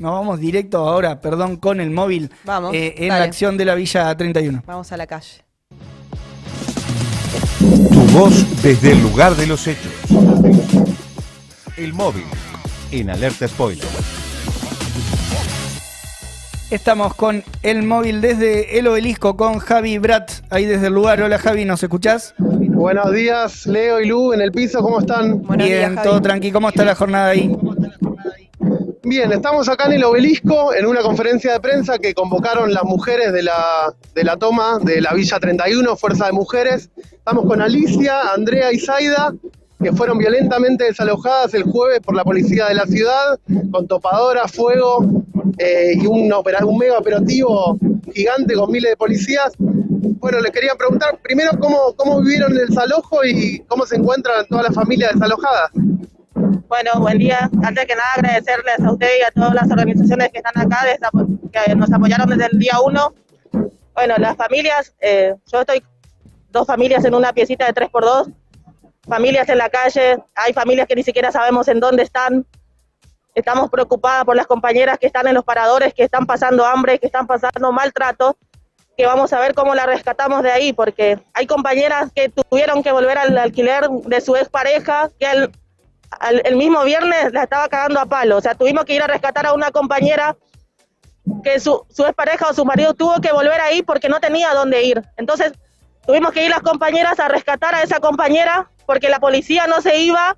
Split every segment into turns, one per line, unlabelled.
Nos vamos directo ahora, perdón, con el móvil
Vamos,
eh, en
dale.
la acción de la Villa 31.
Vamos a la calle.
Tu voz desde el lugar de los hechos. El móvil en alerta spoiler.
Estamos con el móvil desde el obelisco con Javi Brat, ahí desde el lugar. Hola Javi, ¿nos escuchás?
Buenos días, Leo y Lu en el piso, ¿cómo están?
Buenos
Bien,
días,
todo tranqui. ¿Cómo está la jornada ahí?
Bien, estamos acá en el obelisco en una conferencia de prensa que convocaron las mujeres de la, de la toma de la Villa 31, Fuerza de Mujeres. Estamos con Alicia, Andrea y Zaida, que fueron violentamente desalojadas el jueves por la policía de la ciudad, con topadora, fuego eh, y un, opera- un mega operativo gigante con miles de policías. Bueno, les quería preguntar primero cómo, cómo vivieron el desalojo y cómo se encuentran todas las familias desalojadas.
Bueno, buen día. Antes que nada, agradecerles a usted y a todas las organizaciones que están acá, que nos apoyaron desde el día uno. Bueno, las familias, eh, yo estoy dos familias en una piecita de 3x2, familias en la calle, hay familias que ni siquiera sabemos en dónde están. Estamos preocupadas por las compañeras que están en los paradores, que están pasando hambre, que están pasando maltrato, que vamos a ver cómo la rescatamos de ahí, porque hay compañeras que tuvieron que volver al alquiler de su expareja, que al- al- el mismo viernes la estaba cagando a palo. O sea, tuvimos que ir a rescatar a una compañera que su, su expareja o su marido tuvo que volver ahí porque no tenía dónde ir. Entonces, tuvimos que ir las compañeras a rescatar a esa compañera porque la policía no se iba.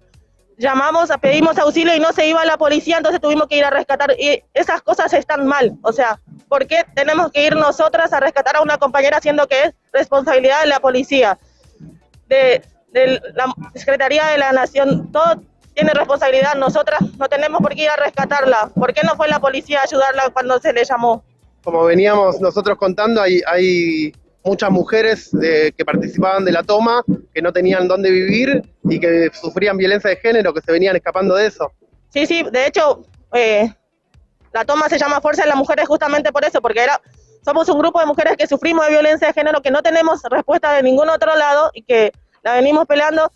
Llamamos, pedimos auxilio y no se iba la policía, entonces tuvimos que ir a rescatar. Y esas cosas están mal. O sea, ¿por qué tenemos que ir nosotras a rescatar a una compañera siendo que es responsabilidad de la policía? de, de la Secretaría de la Nación, todo tiene responsabilidad. Nosotras no tenemos por qué ir a rescatarla. ¿Por qué no fue la policía a ayudarla cuando se le llamó?
como veníamos nosotros contando, hay, hay muchas mujeres de- que participaban de la toma, que no tenían dónde vivir y que sufrían violencia de género, que se venían escapando de eso.
Sí, sí, de hecho, eh, la toma se llama Fuerza de las Mujeres justamente por eso, porque era, somos un grupo de mujeres que sufrimos de violencia de género, que no tenemos respuesta de ningún otro lado y que la venimos peleando.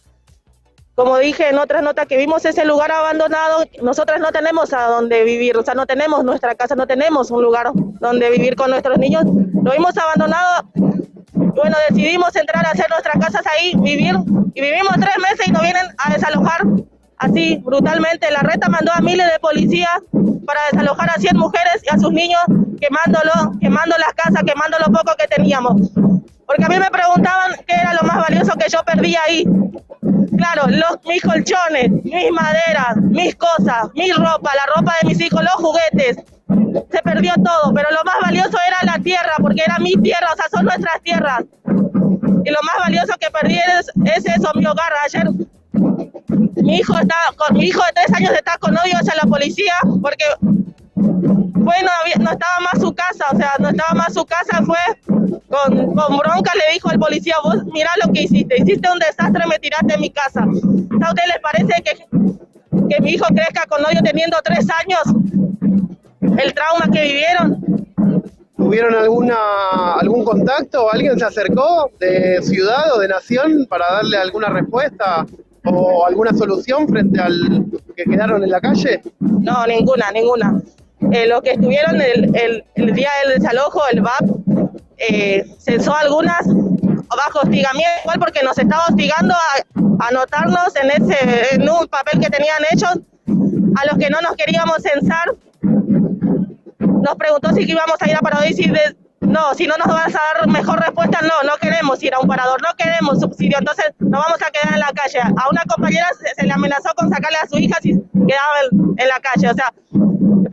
Como dije en otras notas, que vimos ese lugar abandonado, nosotras no tenemos a dónde vivir, o sea, no tenemos nuestra casa, no tenemos un lugar donde vivir con nuestros niños. Lo vimos abandonado, bueno, decidimos entrar a hacer nuestras casas ahí, vivir, y vivimos tres meses y nos vienen a desalojar así, brutalmente. La reta mandó a miles de policías para desalojar a 100 mujeres y a sus niños, quemándolo, quemando las casas, quemando lo poco que teníamos. Porque a mí me preguntaban qué era lo más valioso que yo perdí ahí. Claro, los, mis colchones, mis maderas, mis cosas, mi ropa, la ropa de mis hijos, los juguetes. Se perdió todo, pero lo más valioso era la tierra, porque era mi tierra, o sea, son nuestras tierras. Y lo más valioso que perdí es, es eso, mi hogar. Ayer mi hijo está con mi hijo de tres años está con odio hacia la policía porque fue no, estaba más su casa, o sea, no estaba más su casa, fue con, con bronca le dijo al policía, vos mirá lo que hiciste, hiciste un desastre, me tiraste en mi casa. ¿A ustedes les parece que, que mi hijo crezca con odio teniendo tres años? El trauma que vivieron.
¿Tuvieron alguna, algún contacto? ¿Alguien se acercó de ciudad o de nación para darle alguna respuesta o alguna solución frente al que quedaron en la calle?
No, ninguna, ninguna. Eh, los que estuvieron el, día del desalojo, el VAP, eh, censó algunas bajo hostigamiento, igual porque nos estaba hostigando a anotarnos en ese en un papel que tenían hechos. A los que no nos queríamos censar, nos preguntó si íbamos a ir a parador y si de- no, si no nos vas a dar mejor respuesta, no, no queremos ir a un parador, no queremos subsidio, entonces nos vamos a quedar en la calle. A una compañera se, se le amenazó con sacarle a su hija si quedaba en, en la calle, o sea,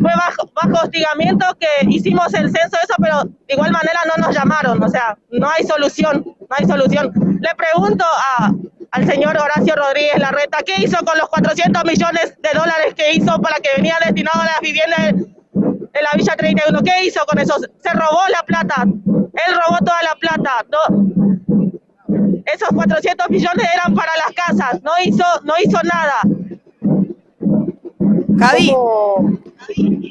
fue bajo, bajo hostigamiento que hicimos el censo eso, pero de igual manera no nos llamaron, o sea, no hay solución, no hay solución. Le pregunto a, al señor Horacio Rodríguez Larreta, ¿qué hizo con los 400 millones de dólares que hizo para que venía destinado a las viviendas de, de la Villa 31? ¿Qué hizo con eso? Se robó la plata, él robó toda la plata. no- esos 400 millones eran para las casas, no hizo, no hizo nada.
Javi.
¿Cómo-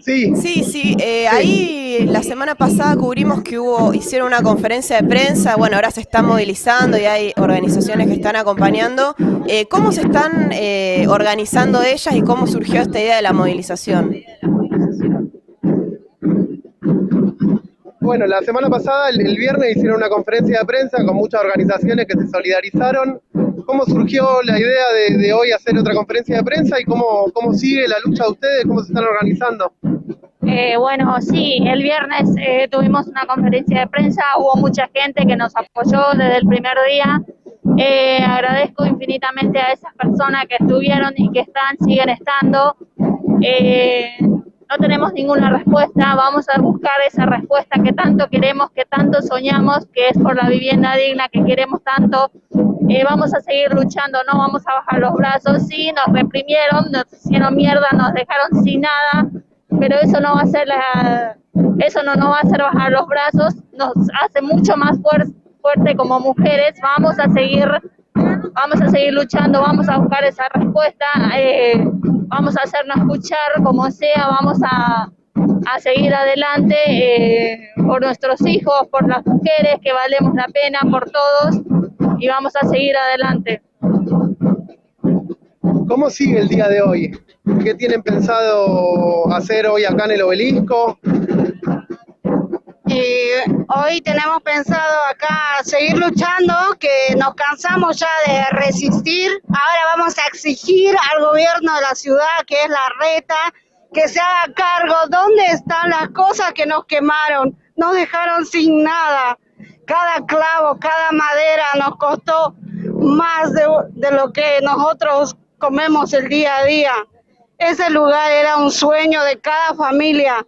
Sí,
Sí, sí, eh, ahí la semana pasada cubrimos que hubo, hicieron una conferencia de prensa, bueno, ahora se están movilizando y hay organizaciones que están acompañando. Eh, ¿Cómo se están eh, organizando ellas y cómo surgió esta idea de la movilización?
Bueno, la semana pasada, el, el viernes, hicieron una conferencia de prensa con muchas organizaciones que se solidarizaron. ¿Cómo surgió la idea de, hoy hacer otra conferencia de prensa y cómo, cómo sigue la lucha de ustedes? ¿Cómo se están organizando?
Eh, bueno, sí, el viernes eh, tuvimos una conferencia de prensa, hubo mucha gente que nos apoyó desde el primer día. Eh, agradezco infinitamente a esas personas que estuvieron y que están, siguen estando. Eh, no tenemos ninguna respuesta, vamos a buscar esa respuesta que tanto queremos, que tanto soñamos, que es por la vivienda digna que queremos tanto. Vamos a seguir luchando, no vamos a bajar los brazos. Sí, nos reprimieron, nos hicieron mierda, nos dejaron sin nada, pero eso no va a ser la, eso no nos va a hacer bajar los brazos, nos hace mucho más fuer- fuerte como mujeres. Vamos a seguir, vamos a seguir luchando, vamos a buscar esa respuesta, eh, vamos a hacernos escuchar como sea, vamos a, a seguir adelante eh, por nuestros hijos, por las mujeres que valemos la pena, por todos y vamos a seguir adelante.
¿Cómo sigue el día de hoy? ¿Qué tienen pensado hacer hoy acá en el obelisco?
Y hoy tenemos pensado acá seguir luchando, que nos cansamos ya de resistir. Ahora vamos a exigir al gobierno de la ciudad, que es la reta, que se haga cargo. ¿Dónde están las cosas que nos quemaron? Nos dejaron sin nada. Cada clavo, cada madera nos costó más de, lo que nosotros comemos el día a día. Ese lugar era un sueño de cada familia.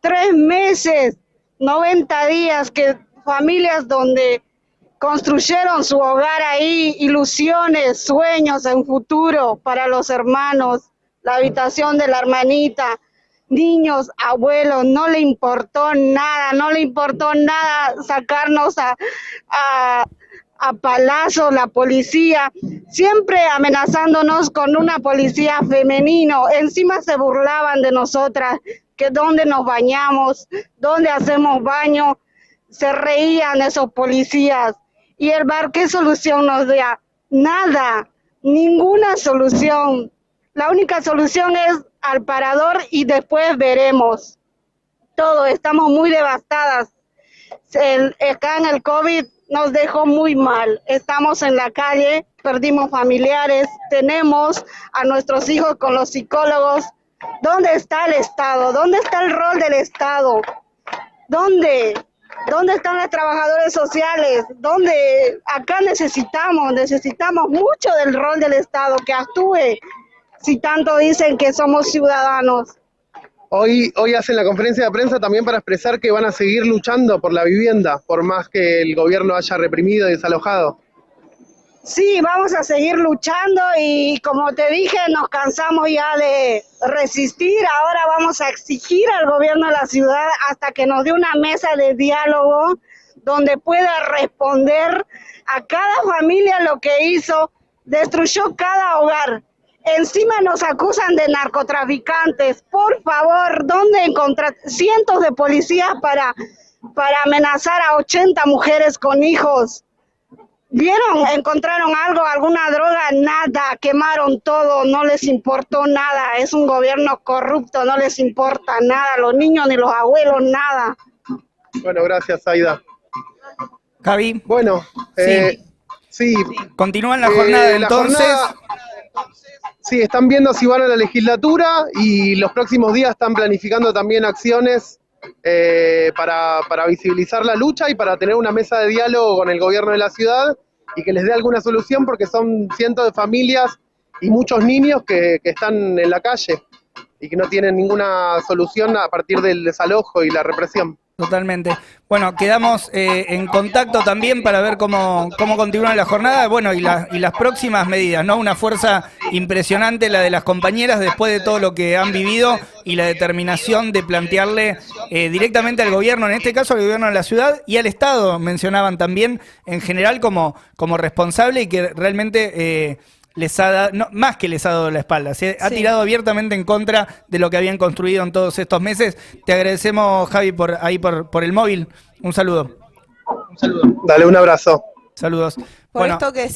Tres meses 90 días que familias donde construyeron su hogar ahí, ilusiones, sueños en futuro para los hermanos, la habitación de la hermanita, niños, abuelos, no le importó nada, no le importó nada sacarnos a, a, a la policía, siempre amenazándonos con una policía femenino, encima se burlaban de nosotras, que dónde nos bañamos, dónde hacemos baño, se reían esos policías. Y el bar, ¿qué solución nos da? Nada, ninguna solución. La única solución es al parador y después veremos. Todo, estamos muy devastadas. Acá en el COVID nos dejó muy mal. Estamos en la calle, perdimos familiares, tenemos a nuestros hijos con los psicólogos. ¿Dónde está el Estado? ¿Dónde está el rol del Estado? ¿Dónde? ¿Dónde están los trabajadores sociales? ¿Dónde? Acá necesitamos, necesitamos mucho del rol del Estado que actúe si tanto dicen que somos ciudadanos.
Hoy, hoy hacen la conferencia de prensa también para expresar que van a seguir luchando por la vivienda, por más que el gobierno haya reprimido y desalojado.
Sí, vamos a seguir luchando y como te dije, nos cansamos ya de resistir. Ahora vamos a exigir al gobierno de la ciudad hasta que nos dé una mesa de diálogo donde pueda responder a cada familia lo que hizo, destruyó cada hogar. Encima nos acusan de narcotraficantes. Por favor, ¿dónde encontrar cientos de policías para, para amenazar a 80 mujeres con hijos? ¿Vieron? ¿Encontraron algo, alguna droga? Nada, quemaron todo, no les importó nada. Es un gobierno corrupto, no les importa nada, los niños ni los abuelos, nada.
Bueno, gracias, Aida.
Javi,
Bueno, eh, sí,
continúan la
eh,
jornada
la
entonces.
Sí, están viendo si van a la legislatura y los próximos días están planificando también acciones eh, para, para visibilizar la lucha y para tener una mesa de diálogo con el gobierno de la ciudad y que les dé alguna solución porque son cientos de familias y muchos niños que, que están en la calle y que no tienen ninguna solución a partir del desalojo y la represión.
Totalmente. Bueno, quedamos eh, en contacto también para ver cómo, cómo continúa la jornada, bueno, y, la- y las próximas medidas, ¿no? Una fuerza impresionante la de las compañeras después de todo lo que han vivido y la determinación de plantearle eh, directamente al gobierno, en este caso al gobierno de la ciudad y al Estado, mencionaban también en general como, como responsable y que realmente... eh, les ha dado, no, más que les ha dado la espalda, se ha
Sí.
tirado abiertamente en contra de lo que habían construido en todos estos meses. Te agradecemos, Javi, por ahí por, por el móvil. Un saludo.
Dale un abrazo.
Saludos.
Por esto que decía